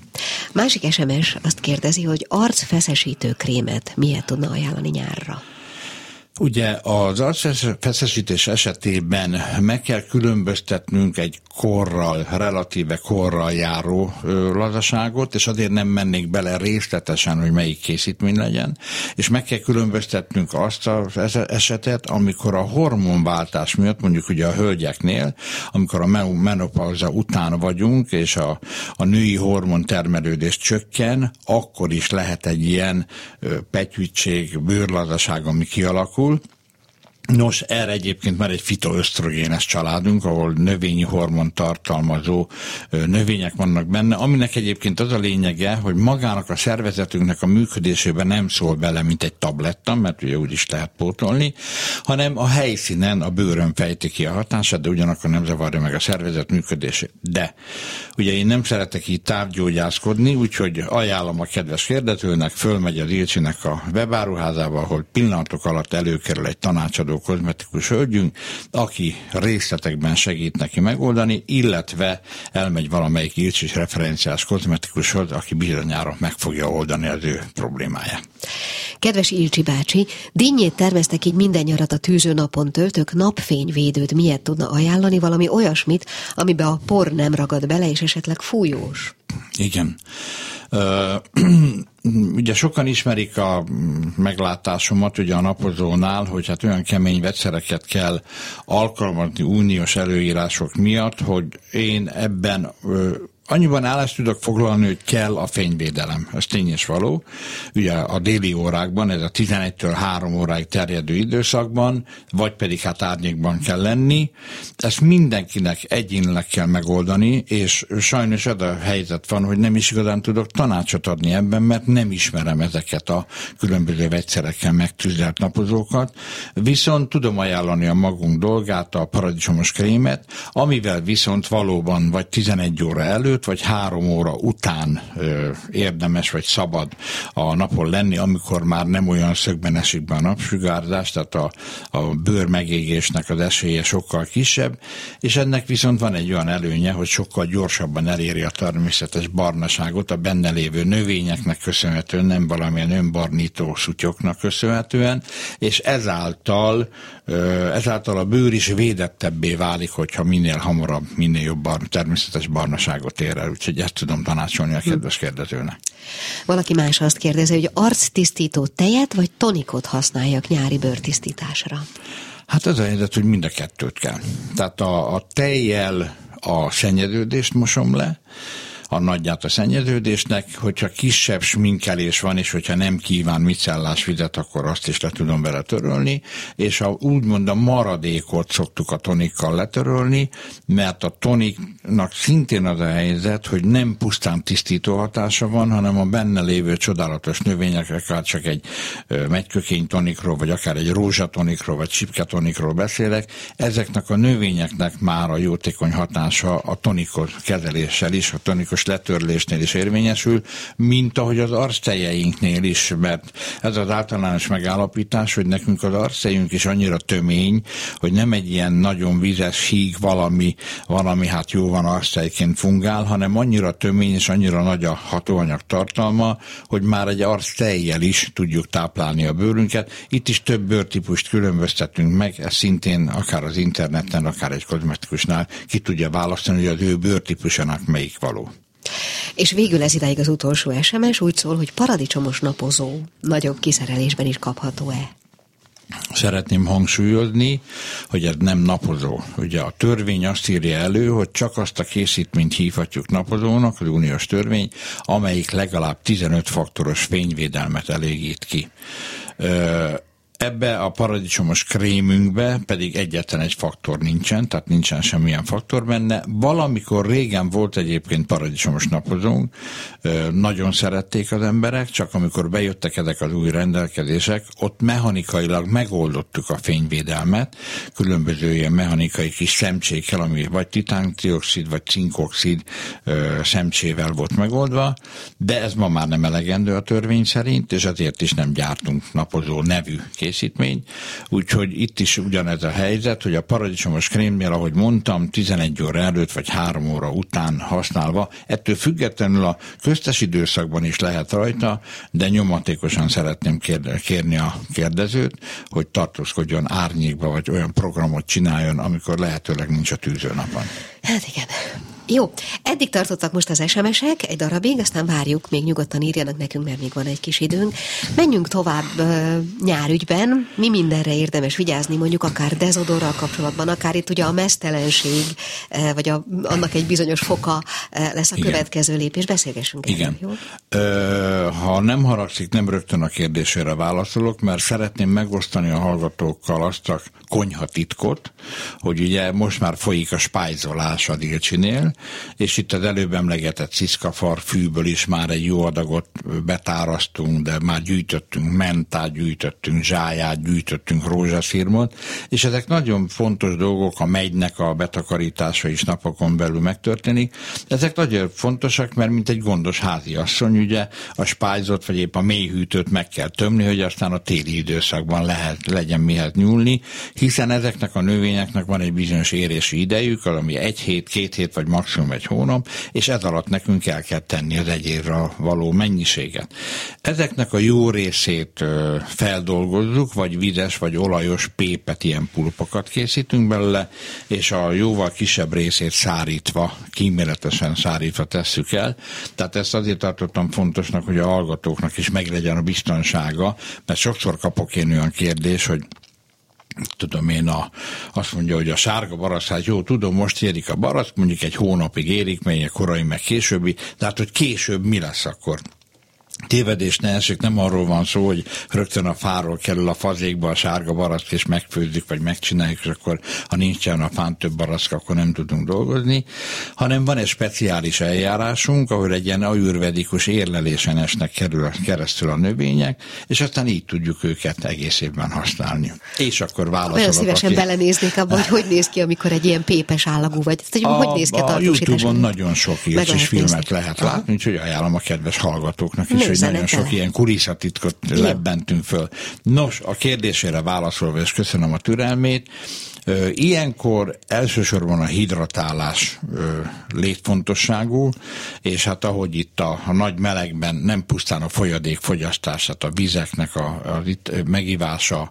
Másik SMS azt kérdezi, hogy arcfeszesítő krémet miért tudna ajánlani nyárra? Ugye az arcfeszesítés esetében meg kell különböztetnünk egy korral, relatíve korral járó lazaságot, és azért nem mennék bele részletesen, hogy melyik készítmény legyen, és meg kell különböztetnünk azt az esetet, amikor a hormonváltás miatt, mondjuk ugye a hölgyeknél, amikor a menopauza után vagyunk, és a, a női hormon termelődés csökken, akkor is lehet egy ilyen petyűtség, bőrlazaság, ami kialakul, alakul. Nos, erre egyébként már egy fitoösztrogénes családunk, ahol növényi hormon tartalmazó növények vannak benne, aminek egyébként az a lényege, hogy magának a szervezetünknek a működésében nem szól bele, mint egy tabletta, mert ugye úgy is lehet pótolni, hanem a helyszínen, a bőrön fejti ki a hatását, de ugyanakkor nem zavarja meg a szervezet működését. De ugye én nem szeretek így távgyógyászkodni, úgyhogy ajánlom a kedves kérdezőnek, fölmegy az Ilcsinek a webáruházába, ahol pillanatok alatt előkerül egy tanácsadó kozmetikus hölgyünk, aki részletekben segít neki megoldani, illetve elmegy valamelyik Ilcsis referenciás kozmetikushoz, aki bizonyára meg fogja oldani az ő problémáját. Kedves Ilcsi bácsi, dinnyét terveztek így minden nyarat a tűző napon töltök, napfényvédőt miért tudna ajánlani, valami olyasmit, amibe a por nem ragad bele, és esetleg fújós? Igen. Ugye sokan ismerik a meglátásomat ugye a napozónál, hogy hát olyan kemény vegyszereket kell alkalmazni uniós előírások miatt, hogy én ebben annyiban állást tudok foglalni, hogy kell a fényvédelem. Ez tény és való. Ugye a déli órákban, ez a 11-től 3 óráig terjedő időszakban, vagy pedig hát árnyékban kell lenni. Ezt mindenkinek egyénileg kell megoldani, és sajnos ez a helyzet van, hogy nem is igazán tudok tanácsot adni ebben, mert nem ismerem ezeket a különböző vegyszerekkel megtűzelt napozókat. Viszont tudom ajánlani a magunk dolgát, a paradicsomos krémet, amivel viszont valóban vagy 11 óra előtt, előtt vagy három óra után érdemes vagy szabad a napon lenni, amikor már nem olyan szögben esik be a napsugárzás, tehát a, a bőr megégésnek az esélye sokkal kisebb, és ennek viszont van egy olyan előnye, hogy sokkal gyorsabban eléri a természetes barnaságot a benne lévő növényeknek köszönhetően, nem valamilyen önbarnító szutyoknak köszönhetően, és ezáltal, ezáltal a bőr is védettebbé válik, hogyha minél hamarabb, minél jobb természetes barnaságot fér el, úgyhogy ezt tudom tanácsolni a kedves kérdezőnek. Valaki más azt kérdezi, hogy arctisztító tejet vagy tonikot használjak nyári bőrtisztításra? Hát ez a helyzet, hogy mind a kettőt kell. Tehát a, a tejjel a szennyeződést mosom le, a nagyját a szennyeződésnek, hogyha kisebb sminkelés van, és hogyha nem kíván micellás vizet, akkor azt is le tudom vele törölni, és a, úgymond a maradékot szoktuk a tonikkal letörölni, mert a toniknak szintén az a helyzet, hogy nem pusztán tisztító hatása van, hanem a benne lévő csodálatos növények, akár csak egy megykökény tonikról, vagy akár egy rózsatonikról, vagy csipketonikról beszélek, ezeknek a növényeknek már a jótékony hatása a tonikos kezeléssel is, a tonikos szándékos letörlésnél is érvényesül, mint ahogy az arctejeinknél is, mert ez az általános megállapítás, hogy nekünk az arctejünk is annyira tömény, hogy nem egy ilyen nagyon vizes híg valami, valami hát jó van arctejként fungál, hanem annyira tömény és annyira nagy a hatóanyag tartalma, hogy már egy arctejjel is tudjuk táplálni a bőrünket. Itt is több bőrtípust különböztetünk meg, ez szintén akár az interneten, akár egy kozmetikusnál ki tudja választani, hogy az ő bőrtípusának melyik való. És végül ez idáig az utolsó SMS úgy szól, hogy paradicsomos napozó nagyobb kiszerelésben is kapható-e? Szeretném hangsúlyozni, hogy ez nem napozó. Ugye a törvény azt írja elő, hogy csak azt a készítményt hívhatjuk napozónak, az uniós törvény, amelyik legalább 15 faktoros fényvédelmet elégít ki. Ebbe a paradicsomos krémünkbe pedig egyetlen egy faktor nincsen, tehát nincsen semmilyen faktor benne. Valamikor régen volt egyébként paradicsomos napozónk, nagyon szerették az emberek, csak amikor bejöttek ezek az új rendelkezések, ott mechanikailag megoldottuk a fényvédelmet, különböző ilyen mechanikai kis szemcsékkel, ami vagy titántioxid, vagy cinkoxid szemcsével volt megoldva, de ez ma már nem elegendő a törvény szerint, és ezért is nem gyártunk napozó nevű készítmény, úgyhogy itt is ugyanez a helyzet, hogy a paradicsomos krémnél, ahogy mondtam, 11 óra előtt vagy 3 óra után használva, ettől függetlenül a köztes időszakban is lehet rajta, de nyomatékosan szeretném kérni a kérdezőt, hogy tartózkodjon árnyékba, vagy olyan programot csináljon, amikor lehetőleg nincs a tűzőnapon. Hát igen. Jó, eddig tartottak most az SMS-ek, egy darabig, aztán várjuk, még nyugodtan írjanak nekünk, mert még van egy kis időnk. Menjünk tovább uh, nyárügyben, mi mindenre érdemes vigyázni, mondjuk akár dezodorral kapcsolatban, akár itt ugye a mesztelenség, uh, vagy a, annak egy bizonyos foka uh, lesz a Igen. következő lépés. Beszélgessünk Igen. Erről, jó? Uh, ha nem haragszik, nem rögtön a kérdésére válaszolok, mert szeretném megosztani a hallgatókkal azt a konyhatitkot, hogy ugye most már folyik a spájzolás a Dilcsinél, és itt az előbb emlegetett sziszkafar fűből is már egy jó adagot betárasztunk, de már gyűjtöttünk mentát, gyűjtöttünk zsáját, gyűjtöttünk rózsaszírmot, és ezek nagyon fontos dolgok, a megynek a betakarítása is napokon belül megtörténik. Ezek nagyon fontosak, mert mint egy gondos háziasszony, ugye a spájzot vagy épp a mélyhűtőt meg kell tömni, hogy aztán a téli időszakban lehet, legyen mihez nyúlni, hiszen ezeknek a növényeknek van egy bizonyos érési idejük, ami egy hét, két hét vagy maximum egy hónap, és ez alatt nekünk el kell tenni az egyérre való mennyiséget. Ezeknek a jó részét feldolgozzuk, vagy vizes, vagy olajos pépet, ilyen pulpokat készítünk belőle, és a jóval kisebb részét szárítva, kíméletesen szárítva tesszük el. Tehát ezt azért tartottam fontosnak, hogy a hallgatóknak is meglegyen a biztonsága, mert sokszor kapok én olyan kérdés, hogy tudom én, a, azt mondja, hogy a sárga barasz, hát jó, tudom, most érik a barack, mondjuk egy hónapig érik, melyek korai, meg későbbi, tehát hogy később mi lesz akkor? Tévedés ne esik, nem arról van szó, hogy rögtön a fáról kerül a fazékba a sárga barack, és megfőzzük, vagy megcsináljuk, és akkor ha nincsen a fán több barack, akkor nem tudunk dolgozni, hanem van egy speciális eljárásunk, ahol egy ilyen ajurvedikus érlelésen esnek kerül, keresztül a növények, és aztán így tudjuk őket egész évben használni. És akkor válaszolok. Nagyon szívesen aki... belenéznék abba, hogy hogy néz ki, amikor egy ilyen pépes állagú vagy. hogy a, hogy néz ki a, a YouTube-on nagyon sok írt és filmet nézni. lehet látni, úgyhogy ajánlom a kedves hallgatóknak is, hogy nagyon sok ilyen kulisszatitkot lebbentünk föl. Nos, a kérdésére válaszolva, és köszönöm a türelmét, Ilyenkor elsősorban a hidratálás létfontosságú, és hát ahogy itt a, a nagy melegben nem pusztán a folyadék fogyasztását, a vizeknek a, a, a megívása,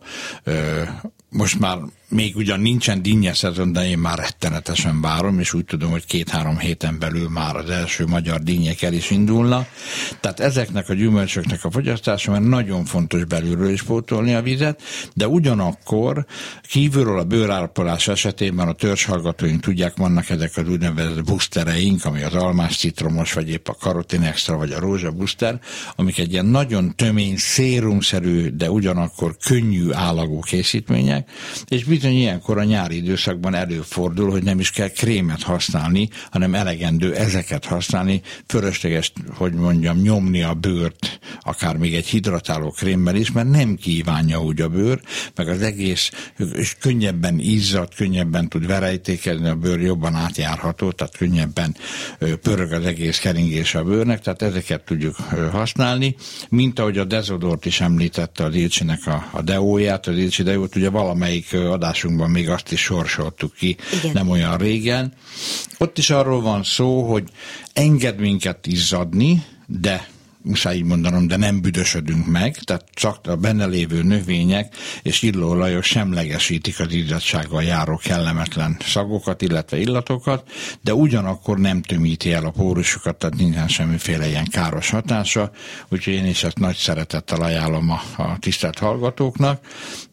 most már még ugyan nincsen dinnye szezon, de én már rettenetesen várom, és úgy tudom, hogy két-három héten belül már az első magyar dinnyek el is indulnak. Tehát ezeknek a gyümölcsöknek a fogyasztása, mert nagyon fontos belülről is pótolni a vizet, de ugyanakkor kívülről a bőrápolás esetében a törzshallgatóink tudják, vannak ezek az úgynevezett boostereink, ami az almás citromos, vagy épp a karotin extra, vagy a rózsa booster, amik egy ilyen nagyon tömény, szérumszerű, de ugyanakkor könnyű állagú készítmények, és bizony ilyenkor a nyári időszakban előfordul, hogy nem is kell krémet használni, hanem elegendő ezeket használni, fölösleges, hogy mondjam, nyomni a bőrt, akár még egy hidratáló krémmel is, mert nem kívánja úgy a bőr, meg az egész, és könnyebben izzad, könnyebben tud verejtékezni, a bőr jobban átjárható, tehát könnyebben pörög az egész keringés a bőrnek, tehát ezeket tudjuk használni, mint ahogy a dezodort is említette az Ilcsinek a, a deóját, az Ilcsi deót, ugye valamelyik adásunkban még azt is sorsoltuk ki, Igen. nem olyan régen. Ott is arról van szó, hogy enged minket izzadni, de muszáj így mondanom, de nem büdösödünk meg, tehát csak a benne lévő növények és illóolajok semlegesítik az izzadsággal járó kellemetlen szagokat, illetve illatokat, de ugyanakkor nem tömíti el a pórusokat, tehát nincsen semmiféle ilyen káros hatása, úgyhogy én is ezt nagy szeretettel ajánlom a, a tisztelt hallgatóknak,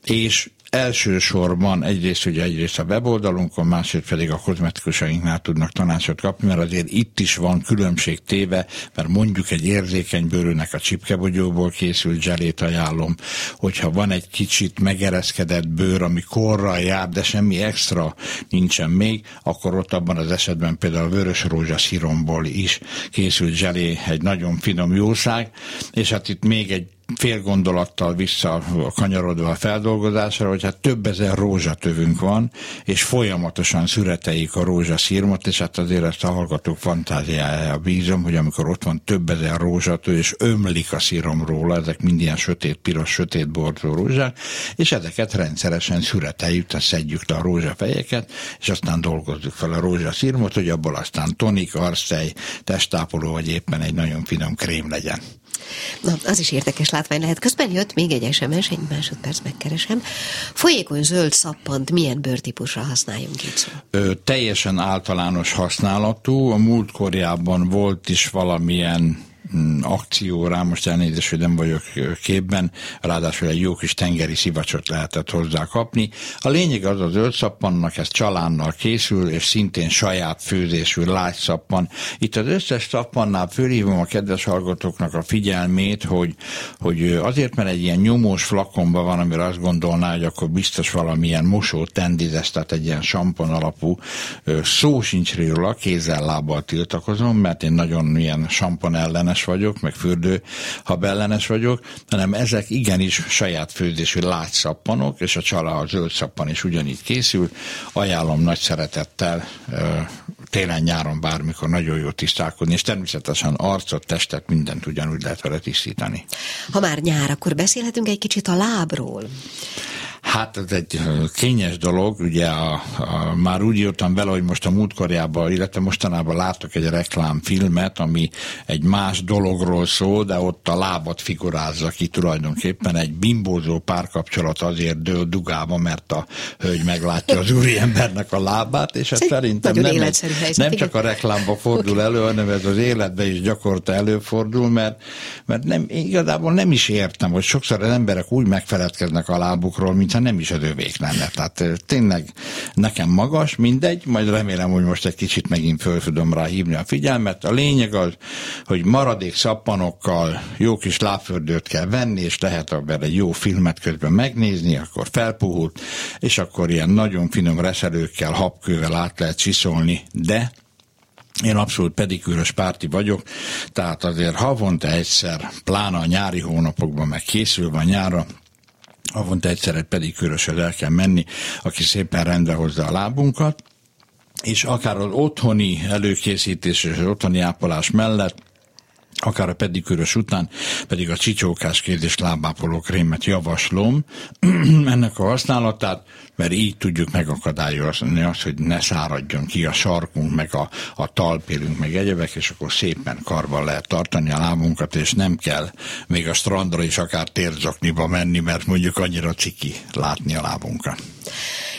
és elsősorban egyrészt ugye egyrészt a weboldalunkon, másrészt pedig a kozmetikusainknál tudnak tanácsot kapni, mert azért itt is van különbség téve, mert mondjuk egy érzékeny bőrűnek a csipkebogyóból készült zselét ajánlom, hogyha van egy kicsit megereszkedett bőr, ami korral jár, de semmi extra nincsen még, akkor ott abban az esetben például a vörös rózsaszíromból is készült zselé egy nagyon finom jószág, és hát itt még egy fél gondolattal vissza kanyarodva a feldolgozásra, hogy hát több ezer rózsatövünk van, és folyamatosan szüreteik a rózsaszírmot, és hát azért ezt a hallgatók fantáziájára bízom, hogy amikor ott van több ezer rózsatő, és ömlik a szírom róla, ezek mind ilyen sötét, piros, sötét borzó rózsák, és ezeket rendszeresen szüreteljük, tehát szedjük le a rózsafejeket, és aztán dolgozzuk fel a rózsaszírmot, hogy abból aztán tonik, arszej, testápoló, vagy éppen egy nagyon finom krém legyen. Na, az is érdekes látvány lehet. Közben jött még egy SMS, egy másodperc megkeresem. Folyékony zöld szappant milyen bőrtípusra használjunk? Ö, teljesen általános használatú. A múltkorjában volt is valamilyen Mm, akcióra, most elnézést, hogy nem vagyok képben, ráadásul egy jó kis tengeri szivacsot lehetett hozzá kapni. A lényeg az az zöld szappannak, ez csalánnal készül, és szintén saját főzésű lágy szappan. Itt az összes szappannál fölhívom a kedves hallgatóknak a figyelmét, hogy, hogy azért, mert egy ilyen nyomós flakonban van, amire azt gondolná, hogy akkor biztos valamilyen mosó tendizes, tehát egy ilyen sampon alapú szó sincs róla, kézzel lábbal tiltakozom, mert én nagyon ilyen sampon ellenes ellenes vagyok, meg fürdő ellenes vagyok, hanem ezek igenis saját főzésű lágyszappanok, és a csala a zöld szappan is ugyanígy készül. Ajánlom nagy szeretettel télen-nyáron bármikor nagyon jó tisztálkodni, és természetesen arcot, testet, mindent ugyanúgy lehet vele tisztítani. Ha már nyár, akkor beszélhetünk egy kicsit a lábról. Hát ez egy kényes dolog, ugye a, a, már úgy írtam vele, hogy most a múltkorjában, illetve mostanában látok egy reklámfilmet, ami egy más dologról szól, de ott a lábat figurázza ki tulajdonképpen egy bimbózó párkapcsolat azért dől dugába, mert a hölgy meglátja az úriembernek a lábát, és ez szerintem nem, egy, nem csak a reklámba fordul okay. elő, hanem ez az életben is gyakorta előfordul, mert, mert nem, igazából nem is értem, hogy sokszor az emberek úgy megfeledkeznek a lábukról, mintha nem is az övék lenne. Tehát tényleg nekem magas, mindegy, majd remélem, hogy most egy kicsit megint föl tudom rá hívni a figyelmet. A lényeg az, hogy maradék szappanokkal jó kis lábfördőt kell venni, és lehet egy jó filmet közben megnézni, akkor felpuhult, és akkor ilyen nagyon finom reszelőkkel, habkővel át lehet csiszolni, de én abszolút pedikűrös párti vagyok, tehát azért havonta egyszer, plána a nyári hónapokban meg készülve a nyára, Avonta egyszer egy pedikőrösöd el kell menni, aki szépen rendbe hozza a lábunkat, és akár az otthoni előkészítés és az otthoni ápolás mellett akár a pedikőrös után, pedig a csicsókás kérdés lábápoló krémet javaslom ennek a használatát, mert így tudjuk megakadályozni azt, hogy ne száradjon ki a sarkunk, meg a, a talpélünk, meg egyebek, és akkor szépen karban lehet tartani a lábunkat, és nem kell még a strandra is akár térzakniba menni, mert mondjuk annyira ciki látni a lábunkat.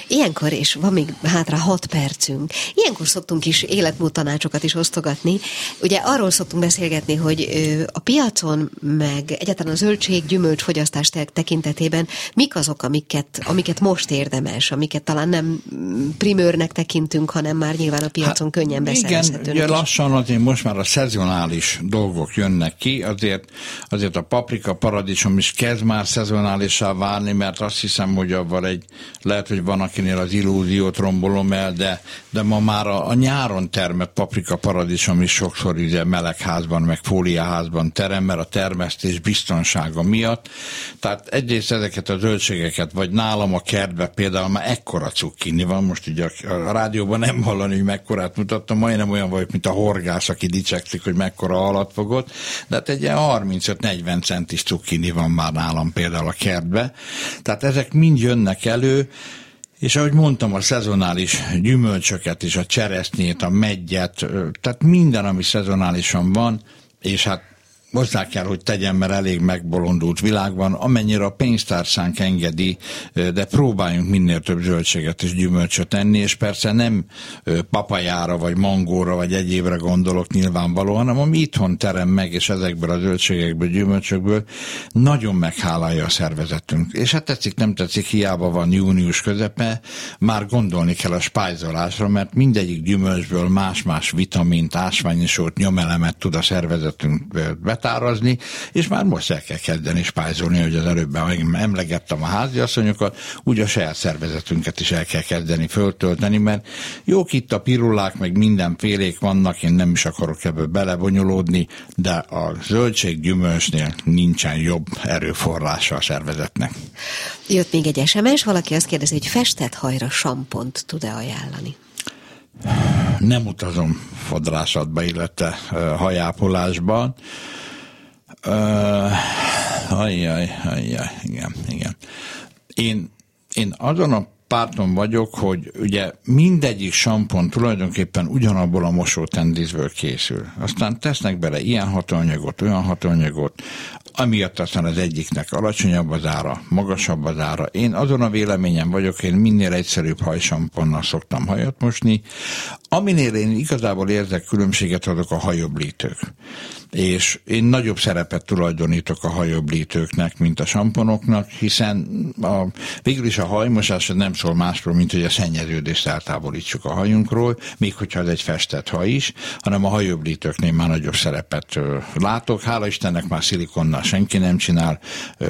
Ilyenkor, és van még hátra hat percünk, ilyenkor szoktunk is életmódtanácsokat is osztogatni. Ugye arról szoktunk beszélgetni, hogy a piacon, meg egyáltalán a zöldség, gyümölcs fogyasztás tekintetében mik azok, amiket, amiket most érdemes, amiket talán nem primőrnek tekintünk, hanem már nyilván a piacon hát, könnyen beszerezhetőnek. Igen, ugye lassan azért most már a szezonális dolgok jönnek ki, azért, azért a paprika, paradicsom is kezd már szezonálissá válni, mert azt hiszem, hogy avval egy, lehet, hogy van, akinél az illúziót rombolom el, de, de ma már a, a nyáron termett paprika, paradicsom is sokszor ugye melegházban, meg fóliaházban terem, mert a termesztés biztonsága miatt. Tehát egyrészt ezeket a zöldségeket, vagy nálam a kertbe például már ekkora cukkini van, most ugye a, a rádióban nem hallani, hogy mekkorát mutattam, majdnem olyan vagyok, mint a horgász, aki dicsekszik, hogy mekkora alatt fogott, de hát egy ilyen 35-40 centis cukkini van már nálam például a kertbe. Tehát ezek mind jönnek elő, és ahogy mondtam, a szezonális gyümölcsöket és a cseresznyét, a meggyet, tehát minden, ami szezonálisan van, és hát hozzá kell, hogy tegyen, mert elég megbolondult világban, amennyire a pénztárcánk engedi, de próbáljunk minél több zöldséget és gyümölcsöt enni, és persze nem papajára, vagy mangóra, vagy egyébre gondolok nyilvánvalóan, hanem ami itthon terem meg, és ezekből a zöldségekből, gyümölcsökből nagyon meghálálja a szervezetünk. És hát tetszik, nem tetszik, hiába van június közepe, már gondolni kell a spájzolásra, mert mindegyik gyümölcsből más-más vitamint, ásványosót, nyomelemet tud a szervezetünk betárazni, és már most el kell kezdeni spájzolni, hogy az előbb emlegettem a háziasszonyokat, úgy a saját szervezetünket is el kell kezdeni föltölteni, mert jók itt a pirulák, meg mindenfélék vannak, én nem is akarok ebből belebonyolódni, de a zöldség gyümölcsnél nincsen jobb erőforrása a szervezetnek. Jött még egy SMS, valaki azt kérdezi, hogy festett hajra sampont tud-e ajánlani? Nem utazom fodrászatba, illetve hajápolásban. Uh, ajjaj, ajjaj, igen, igen. Én, én azon a párton vagyok, hogy ugye mindegyik sampon tulajdonképpen ugyanabból a mosótendízből készül. Aztán tesznek bele ilyen hatóanyagot, olyan hatóanyagot, amiatt aztán az egyiknek alacsonyabb az ára, magasabb az ára. Én azon a véleményem vagyok, én minél egyszerűbb hajsamponnal szoktam hajat mosni. Aminél én igazából érzek különbséget adok a hajoblítők és én nagyobb szerepet tulajdonítok a hajoblítőknek, mint a samponoknak, hiszen a, végül is a hajmosás nem szól másról, mint hogy a szennyeződést eltávolítsuk a hajunkról, még hogyha ez egy festett haj is, hanem a hajoblítőknél már nagyobb szerepet látok. Hála Istennek már szilikonnal senki nem csinál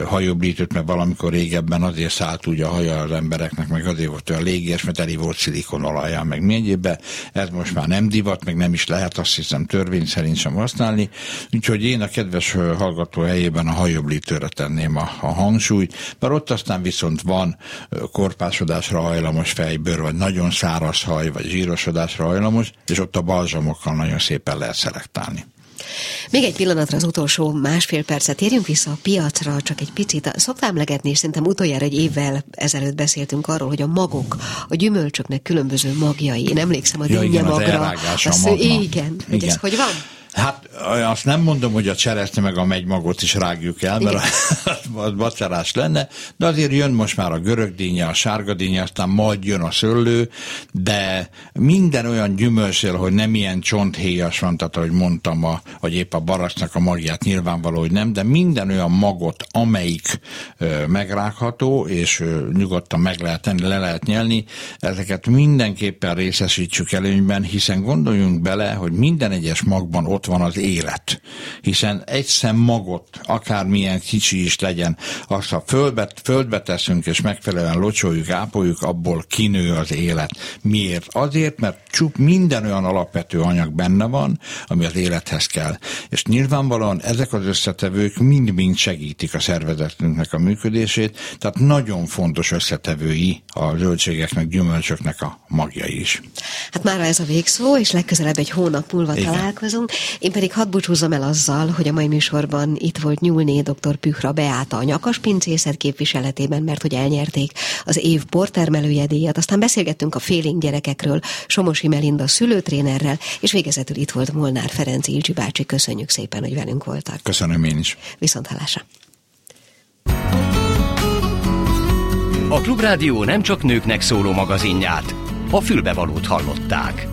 hajoblítőt, mert valamikor régebben azért szállt úgy a haja az embereknek, meg azért volt olyan légies, mert elég volt szilikonolaján, meg mi egyébben. Ez most már nem divat, meg nem is lehet azt hiszem törvény szerint sem használni. Úgyhogy én a kedves hallgató helyében a hajoblítőre tenném a, a hangsúlyt, mert ott aztán viszont van korpásodásra hajlamos fejbőr, vagy nagyon száraz haj, vagy zsírosodásra hajlamos, és ott a balzsamokkal nagyon szépen lehet szelektálni. Még egy pillanatra az utolsó másfél percet térjünk vissza a piacra, csak egy picit. Szoktam emlegetni, és szerintem utoljára egy évvel ezelőtt beszéltünk arról, hogy a magok, a gyümölcsöknek különböző magjai. Én emlékszem a ja, dinnye igen, magra. Az a magna. Igen, igen. Hogy ez hogy van? Hát azt nem mondom, hogy a cseresznye meg a megymagot is rágjuk el, mert az macerás lenne, de azért jön most már a görögdínye, a sárgadínye, aztán majd jön a szőlő, de minden olyan gyümölcsél, hogy nem ilyen csonthéjas van, tehát ahogy mondtam, a, vagy épp a barasznak a magját nyilvánvaló, hogy nem, de minden olyan magot, amelyik ö, megrágható, és ö, nyugodtan meg lehet tenni, le lehet nyelni, ezeket mindenképpen részesítsük előnyben, hiszen gondoljunk bele, hogy minden egyes magban ott van az élet. Hiszen egy szem magot, akármilyen kicsi is legyen, azt ha földbe, földbe teszünk és megfelelően locsoljuk, ápoljuk, abból kinő az élet. Miért? Azért, mert csup minden olyan alapvető anyag benne van, ami az élethez kell. És nyilvánvalóan ezek az összetevők mind-mind segítik a szervezetünknek a működését, tehát nagyon fontos összetevői a zöldségeknek, gyümölcsöknek a magjai is. Hát már ez a végszó, és legközelebb egy hónap múlva Igen. találkozunk. Én pedig hadd búcsúzom el azzal, hogy a mai műsorban itt volt Nyúlné dr. Pühra Beáta a nyakas pincészet képviseletében, mert hogy elnyerték az év portermelője díjat. Aztán beszélgettünk a félénk gyerekekről, Somosi Melinda szülőtrénerrel, és végezetül itt volt Molnár Ferenc Ilcsi bácsi. Köszönjük szépen, hogy velünk voltak. Köszönöm én is. Viszont hallásra. A Klubrádió nem csak nőknek szóló magazinját, a fülbevalót hallották.